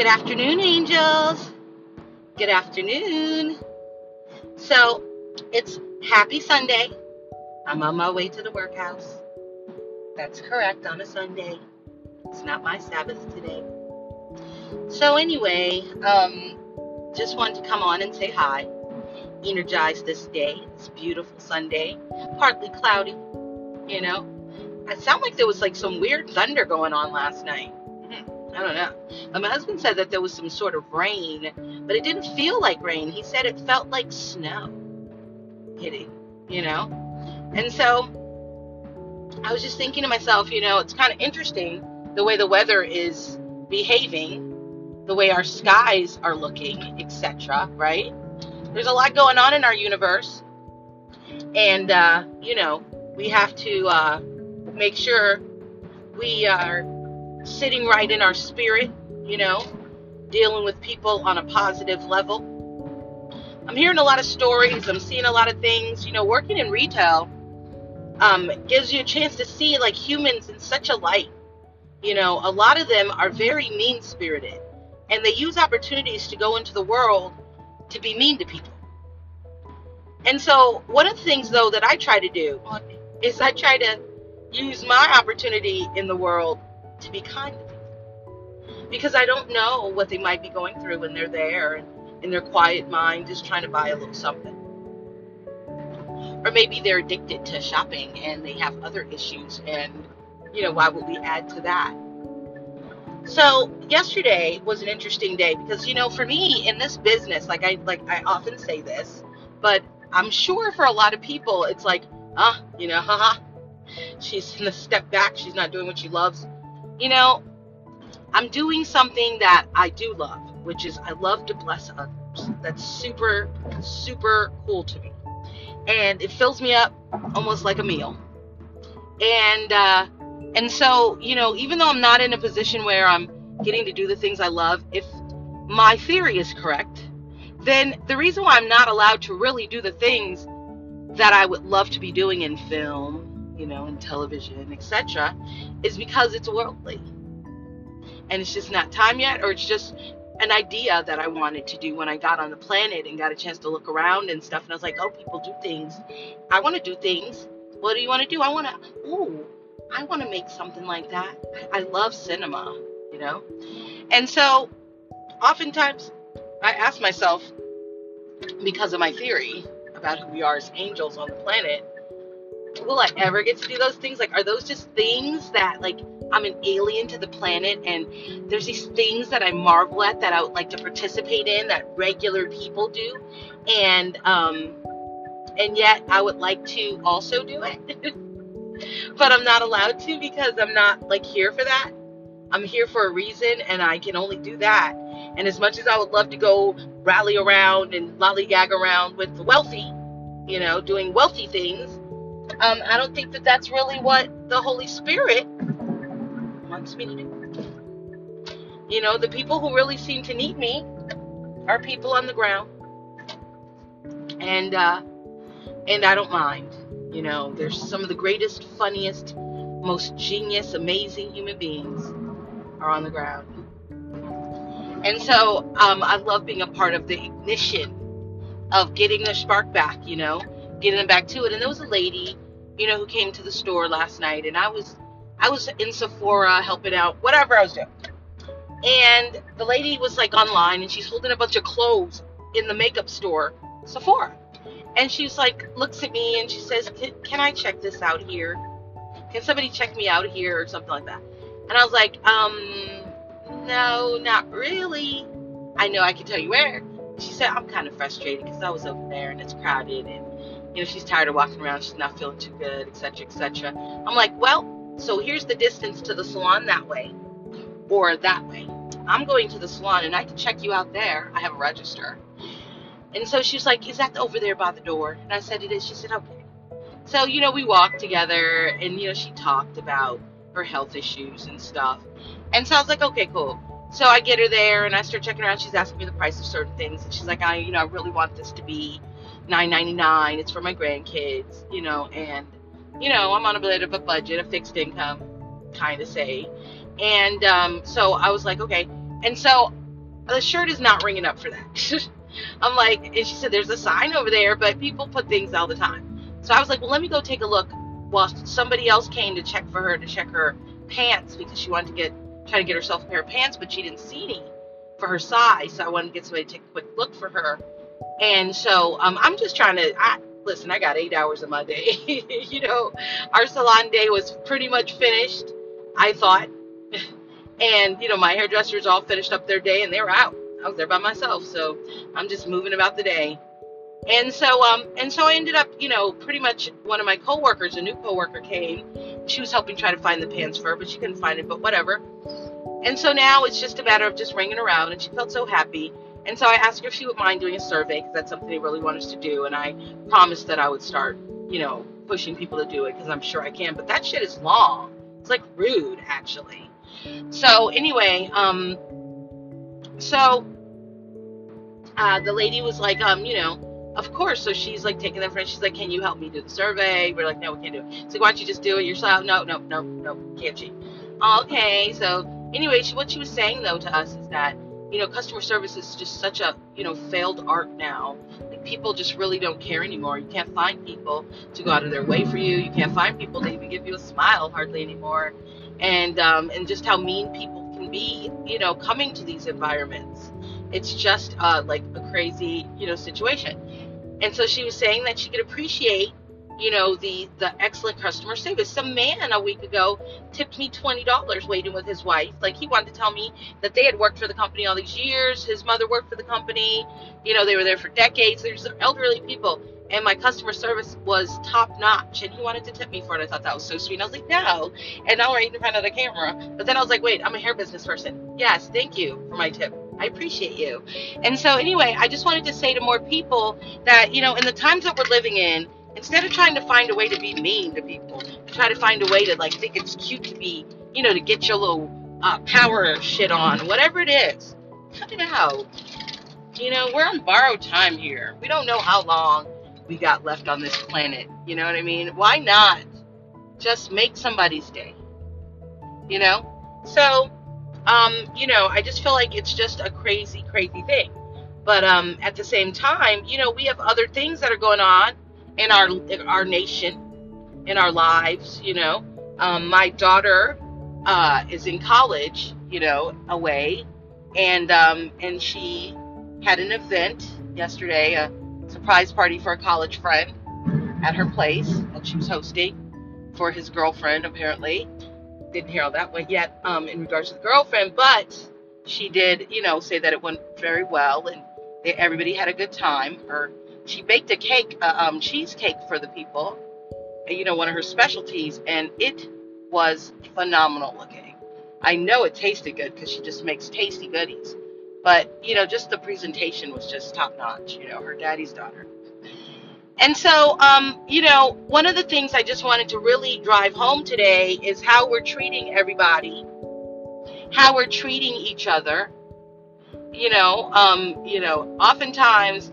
Good afternoon, angels. Good afternoon. So, it's happy Sunday. I'm on my way to the workhouse. That's correct, on a Sunday. It's not my Sabbath today. So, anyway, um, just wanted to come on and say hi. Energize this day. It's beautiful Sunday. Partly cloudy, you know. It sounded like there was like some weird thunder going on last night. I don't know. And my husband said that there was some sort of rain, but it didn't feel like rain. He said it felt like snow hitting, you know? And so I was just thinking to myself, you know, it's kind of interesting the way the weather is behaving, the way our skies are looking, etc., right? There's a lot going on in our universe. And, uh, you know, we have to uh, make sure we are sitting right in our spirit, you know, dealing with people on a positive level. I'm hearing a lot of stories, I'm seeing a lot of things, you know, working in retail um, gives you a chance to see like humans in such a light. You know, a lot of them are very mean spirited and they use opportunities to go into the world to be mean to people. And so, one of the things though that I try to do is I try to use my opportunity in the world to be kind to people because I don't know what they might be going through when they're there and in their quiet mind just trying to buy a little something. Or maybe they're addicted to shopping and they have other issues and you know why would we add to that? So, yesterday was an interesting day because you know for me in this business like I like I often say this, but I'm sure for a lot of people it's like, ah, uh, you know, haha. She's the step back, she's not doing what she loves you know, I'm doing something that I do love, which is I love to bless others. That's super, super cool to me. And it fills me up almost like a meal. And, uh, and so, you know, even though I'm not in a position where I'm getting to do the things I love, if my theory is correct, then the reason why I'm not allowed to really do the things that I would love to be doing in film you know, in television, etc., is because it's worldly. And it's just not time yet, or it's just an idea that I wanted to do when I got on the planet and got a chance to look around and stuff. And I was like, oh, people do things. I want to do things. What do you want to do? I want to, ooh, I want to make something like that. I love cinema, you know? And so oftentimes I ask myself, because of my theory about who we are as angels on the planet, will I ever get to do those things? Like, are those just things that, like, I'm an alien to the planet and there's these things that I marvel at that I would like to participate in that regular people do? And, um, and yet I would like to also do it. but I'm not allowed to because I'm not, like, here for that. I'm here for a reason and I can only do that. And as much as I would love to go rally around and lollygag around with the wealthy, you know, doing wealthy things, um, I don't think that that's really what the Holy Spirit wants me to do. You know, the people who really seem to need me are people on the ground, and uh, and I don't mind. You know, there's some of the greatest, funniest, most genius, amazing human beings are on the ground. And so um, I love being a part of the ignition of getting the spark back, you know, getting them back to it. And there was a lady you know, who came to the store last night, and I was I was in Sephora helping out, whatever I was doing. And the lady was like online, and she's holding a bunch of clothes in the makeup store, Sephora. And she's like, looks at me and she says, "Can I check this out here? Can somebody check me out here or something like that?" And I was like, um, no, not really. I know I can tell you where. She said, I'm kind of frustrated because I was over there and it's crowded and you know, she's tired of walking around, she's not feeling too good, etc., etc. I'm like, well, so here's the distance to the salon that way or that way. I'm going to the salon and I can check you out there. I have a register. And so she was like, Is that over there by the door? And I said, It is. She said, Okay. So, you know, we walked together and, you know, she talked about her health issues and stuff. And so I was like, Okay, cool. So I get her there and I start checking around. She's asking me the price of certain things. And she's like, I, you know, I really want this to be $9.99. It's for my grandkids, you know, and you know, I'm on a bit of a budget, a fixed income kind of say. And um, so I was like, okay. And so The shirt is not ringing up for that. I'm like, and she said, there's a sign over there, but people put things all the time. So I was like, well, let me go take a look. While somebody else came to check for her to check her pants because she wanted to get try to get herself a pair of pants, but she didn't see any for her size. So I wanted to get somebody to take a quick look for her. And so um, I'm just trying to. I, listen, I got eight hours of my day. you know, our salon day was pretty much finished. I thought, and you know, my hairdressers all finished up their day and they were out. I was there by myself, so I'm just moving about the day. And so, um, and so I ended up, you know, pretty much one of my coworkers, a new coworker came. She was helping try to find the pants for her, but she couldn't find it. But whatever. And so now it's just a matter of just ringing around, and she felt so happy. And so I asked her if she would mind doing a survey because that's something they really want us to do. And I promised that I would start, you know, pushing people to do it because I'm sure I can. But that shit is long. It's like rude, actually. So anyway, um, so uh, the lady was like, um, you know, of course. So she's like taking them friend. She's like, can you help me do the survey? We're like, no, we can't do it. So why don't you just do it yourself? No, no, no, no, can't she? Okay. So anyway, she, what she was saying though to us is that you know, customer service is just such a, you know, failed art now. Like people just really don't care anymore. You can't find people to go out of their way for you. You can't find people to even give you a smile hardly anymore. And um, and just how mean people can be, you know, coming to these environments. It's just uh, like a crazy, you know, situation. And so she was saying that she could appreciate you know the the excellent customer service. Some man a week ago tipped me $20 waiting with his wife. Like he wanted to tell me that they had worked for the company all these years. His mother worked for the company. You know they were there for decades. There's elderly people. And my customer service was top notch. And he wanted to tip me for it. I thought that was so sweet. And i was like no. And now we're in front of the camera. But then i was like wait i'm a hair business person. Yes thank you for my tip. I appreciate you. And so, anyway, I just wanted to say to more people that, you know, in the times that we're living in, instead of trying to find a way to be mean to people, try to find a way to like think it's cute to be, you know, to get your little uh, power shit on, whatever it is. Cut it out. You know, we're on borrowed time here. We don't know how long we got left on this planet. You know what I mean? Why not just make somebody's day? You know? So, um, you know, I just feel like it's just a crazy, crazy thing. But um, at the same time, you know, we have other things that are going on in our in our nation, in our lives. You know, um, my daughter uh, is in college, you know, away, and um, and she had an event yesterday, a surprise party for a college friend at her place that she was hosting for his girlfriend. Apparently, didn't hear all that one yet um, in regards to the girlfriend, but she did, you know, say that it went very well and everybody had a good time. Her she baked a cake, uh, um, cheesecake for the people, you know, one of her specialties, and it was phenomenal looking. I know it tasted good because she just makes tasty goodies. But, you know, just the presentation was just top notch, you know, her daddy's daughter. And so, um, you know, one of the things I just wanted to really drive home today is how we're treating everybody, how we're treating each other. You know, um, you know, oftentimes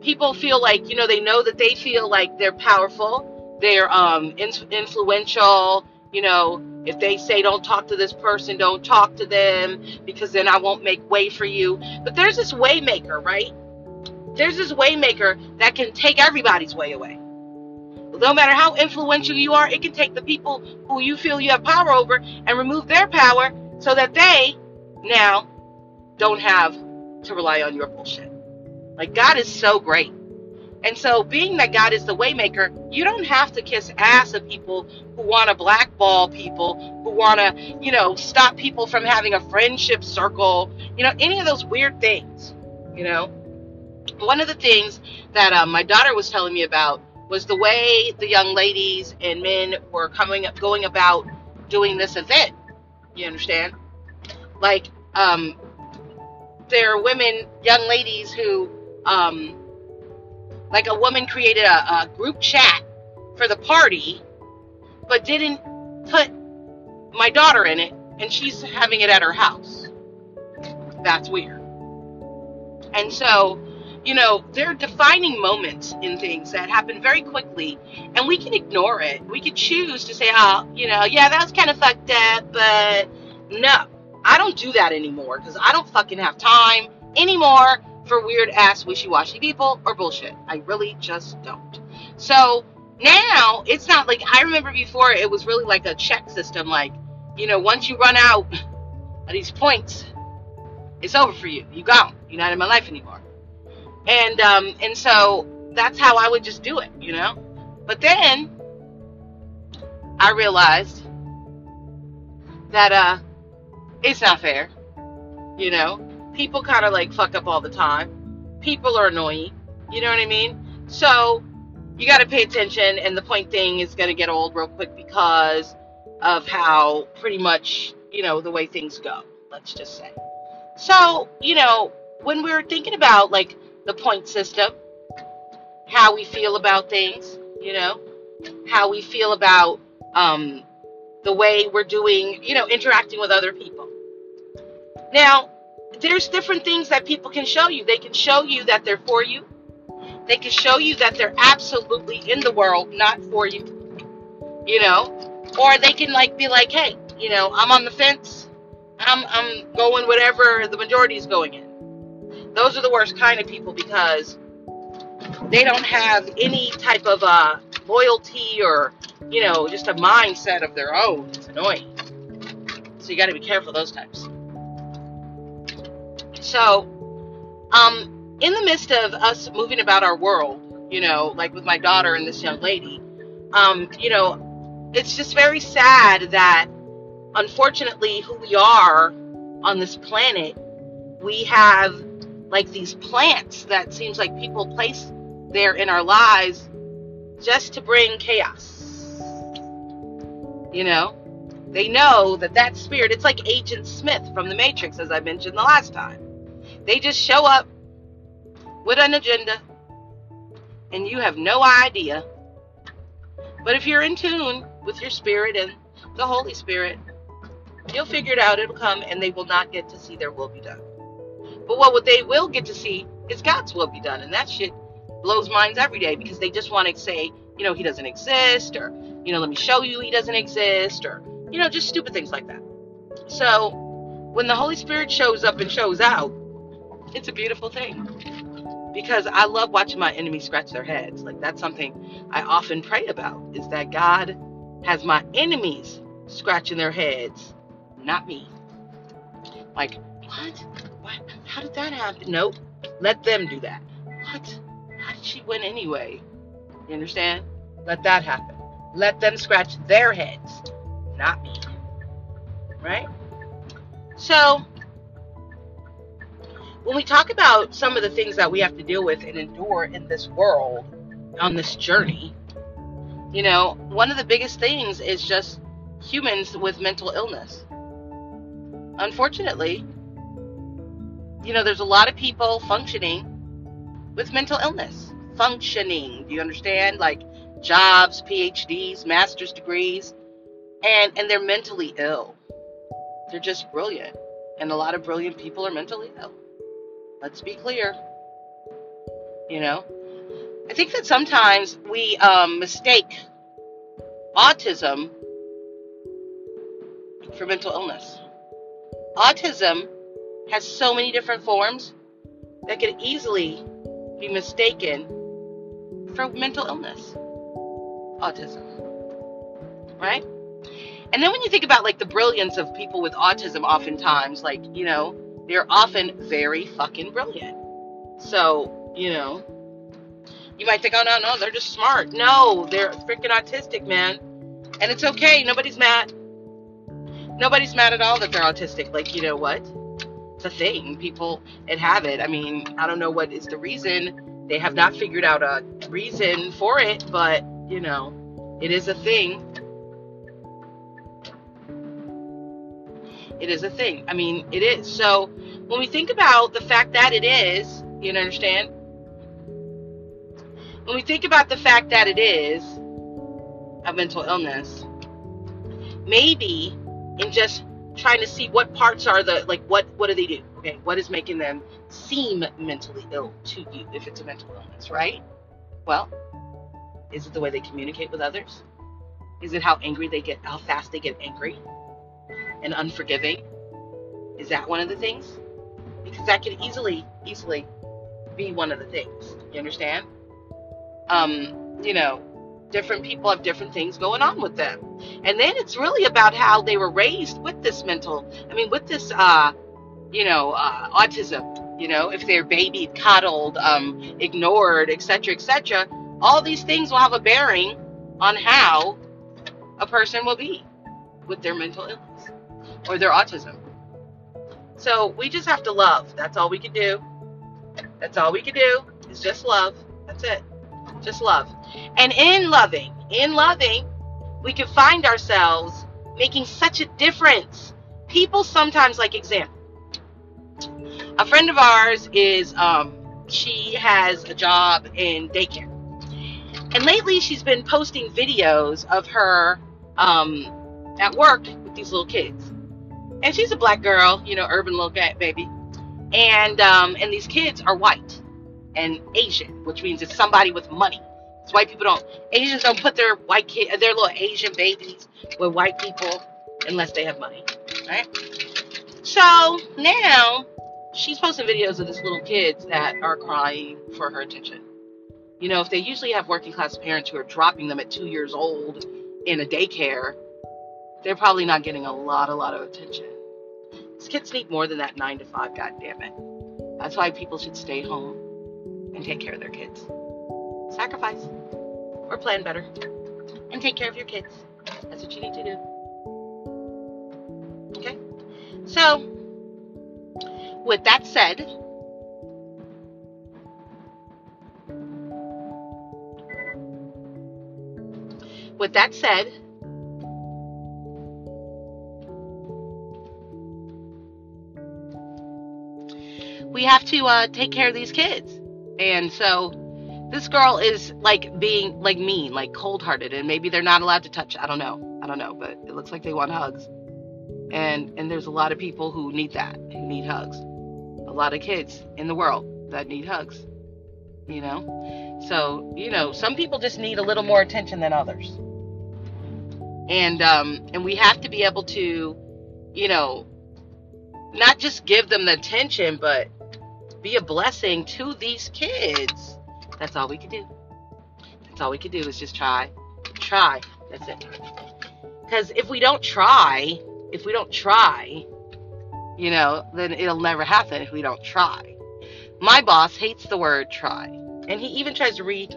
people feel like you know they know that they feel like they're powerful they're um in- influential you know if they say don't talk to this person don't talk to them because then i won't make way for you. But there's this waymaker right? There's this waymaker that can take everybody's way away. No matter how influential you are it can take the people who you feel you have power over and remove their power so that they now don't have to rely on your bullshit like God is so great. And so, being that God is the waymaker, you don't have to kiss ass of people who want to blackball people, who want to, you know, stop people from having a friendship circle, you know, any of those weird things. You know, one of the things that um, my daughter was telling me about was the way the young ladies and men were coming up, going about doing this event. You understand? Like, um, there are women, young ladies who um, like a woman created a, a group chat for the party, but didn't put my daughter in it, and she's having it at her house. That's weird. And so, you know, there are defining moments in things that happen very quickly, and we can ignore it. We could choose to say, oh, you know, yeah, that was kind of fucked up, but no, I don't do that anymore because I don't fucking have time anymore for weird ass wishy washy people or bullshit. I really just don't. So now it's not like I remember before it was really like a check system. Like, you know, once you run out of these points, it's over for you. You gone. You're not in my life anymore. And um, and so that's how I would just do it, you know. But then I realized that uh, it's not fair. You know, people kind of like fuck up all the time. People are annoying. You know what I mean? So you got to pay attention, and the point thing is going to get old real quick because of how pretty much you know the way things go. Let's just say. So you know when we're thinking about like the point system, how we feel about things, you know, how we feel about um, the way we're doing, you know, interacting with other people. Now, there's different things that people can show you. They can show you that they're for you. They can show you that they're absolutely in the world, not for you. You know, or they can like be like, hey, you know, I'm on the fence. I'm I'm going whatever the majority is going in. Those are the worst kind of people because they don't have any type of uh, loyalty or you know just a mindset of their own. It's annoying. So you got to be careful those types. So, um, in the midst of us moving about our world, you know, like with my daughter and this young lady, um, you know, it's just very sad that unfortunately who we are on this planet, we have like these plants that seems like people place there in our lives just to bring chaos. You know, they know that that spirit, it's like Agent Smith from the Matrix, as I mentioned the last time. They just show up with an agenda, and you have no idea. But if you're in tune with your spirit and the Holy Spirit, you'll figure it out. It'll come, and they will not get to see their will be done. But what they will get to see is God's will be done. And that shit blows minds every day because they just want to say, you know, he doesn't exist, or, you know, let me show you he doesn't exist, or, you know, just stupid things like that. So when the Holy Spirit shows up and shows out, it's a beautiful thing. Because I love watching my enemies scratch their heads. Like that's something I often pray about is that God has my enemies scratching their heads, not me. Like, what? What? How did that happen? Nope. Let them do that. What? How did she win anyway? You understand? Let that happen. Let them scratch their heads, not me. Right? So, when we talk about some of the things that we have to deal with and endure in this world, on this journey, you know, one of the biggest things is just humans with mental illness. Unfortunately, you know, there's a lot of people functioning with mental illness. Functioning, do you understand? Like jobs, PhDs, master's degrees, and and they're mentally ill. They're just brilliant. And a lot of brilliant people are mentally ill. Let's be clear. You know? I think that sometimes we um, mistake autism for mental illness. Autism has so many different forms that could easily be mistaken for mental illness, autism. Right? And then when you think about like the brilliance of people with autism, oftentimes, like, you know, they're often very fucking brilliant. So, you know, you might think, oh, no, no, they're just smart. No, they're freaking autistic, man. And it's okay. Nobody's mad. Nobody's mad at all that they're autistic. Like, you know what? it's a thing. People it have it. I mean, I don't know what is the reason. They have not figured out a reason for it, but you know, it is a thing. It is a thing. I mean, it is. So when we think about the fact that it is, you understand? When we think about the fact that it is a mental illness, maybe in just trying to see what parts are the like what what do they do okay what is making them seem mentally ill to you if it's a mental illness right well is it the way they communicate with others is it how angry they get how fast they get angry and unforgiving is that one of the things because that could easily, easily be one of the things. You understand? Um, you know, different people have different things going on with them. And then it's really about how they were raised with this mental, I mean, with this, uh, you know, uh, autism, you know, if they're babied, coddled, um, ignored, etc., etc., all these things will have a bearing on how a person will be with their mental illness or their autism. So we just have to love. That's all we can do. That's all we can do is just love. That's it. Just love. And in loving, in loving, we can find ourselves making such a difference. People sometimes like example. A friend of ours is um she has a job in daycare. And lately she's been posting videos of her um at work with these little kids. And she's a black girl, you know, urban little cat baby. And um and these kids are white and Asian, which means it's somebody with money. So white people don't Asians don't put their white kid their little Asian babies with white people unless they have money, right? So now she's posting videos of these little kids that are crying for her attention. You know, if they usually have working class parents who are dropping them at two years old in a daycare, they're probably not getting a lot, a lot of attention. These kids need more than that nine to five, god damn it. That's why people should stay home and take care of their kids. Sacrifice or plan better and take care of your kids. That's what you need to do. Okay? So, with that said, with that said, we have to uh, take care of these kids. And so this girl is like being like mean, like cold hearted, and maybe they're not allowed to touch. I don't know. I don't know, but it looks like they want hugs. And and there's a lot of people who need that, who need hugs. A lot of kids in the world that need hugs. You know? So, you know, some people just need a little more attention than others. And um and we have to be able to, you know, not just give them the attention, but be a blessing to these kids that's all we can do. That's all we can do is just try. Try. That's it. Because if we don't try, if we don't try, you know, then it'll never happen if we don't try. My boss hates the word try. And he even tries to read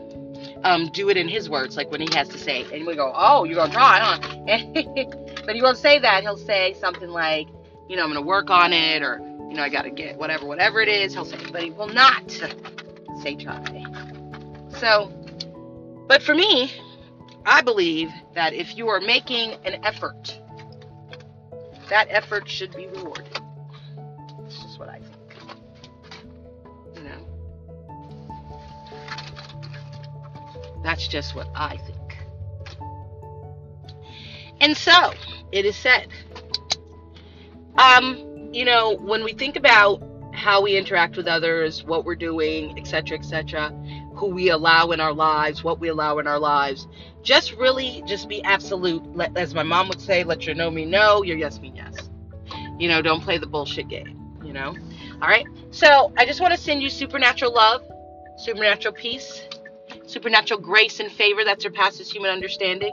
um, do it in his words, like when he has to say, and we go, "Oh, you're gonna try, huh?" but he won't say that. He'll say something like, "You know, I'm gonna work on it," or "You know, I gotta get whatever, whatever it is." He'll say, but he will not say try. So, but for me, I believe that if you are making an effort, that effort should be rewarded. That's just what I think. You know? That's just what I think. And so, it is said. Um, you know, when we think about how we interact with others, what we're doing, etc., etc., who we allow in our lives, what we allow in our lives. Just really just be absolute. Let, as my mom would say, let your no mean no, your yes mean yes. You know, don't play the bullshit game, you know? All right? So I just want to send you supernatural love, supernatural peace, supernatural grace and favor that surpasses human understanding.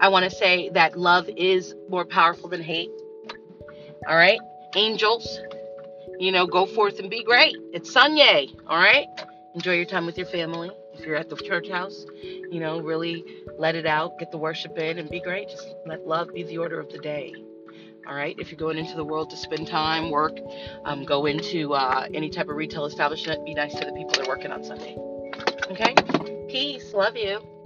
I want to say that love is more powerful than hate. All right? Angels, you know, go forth and be great. It's Sunday, all right? enjoy your time with your family. If you're at the church house, you know, really let it out, get the worship in, and be great. Just let love be the order of the day. All right. If you're going into the world to spend time, work, um, go into uh, any type of retail establishment, be nice to the people that are working on Sunday. Okay. Peace. Love you.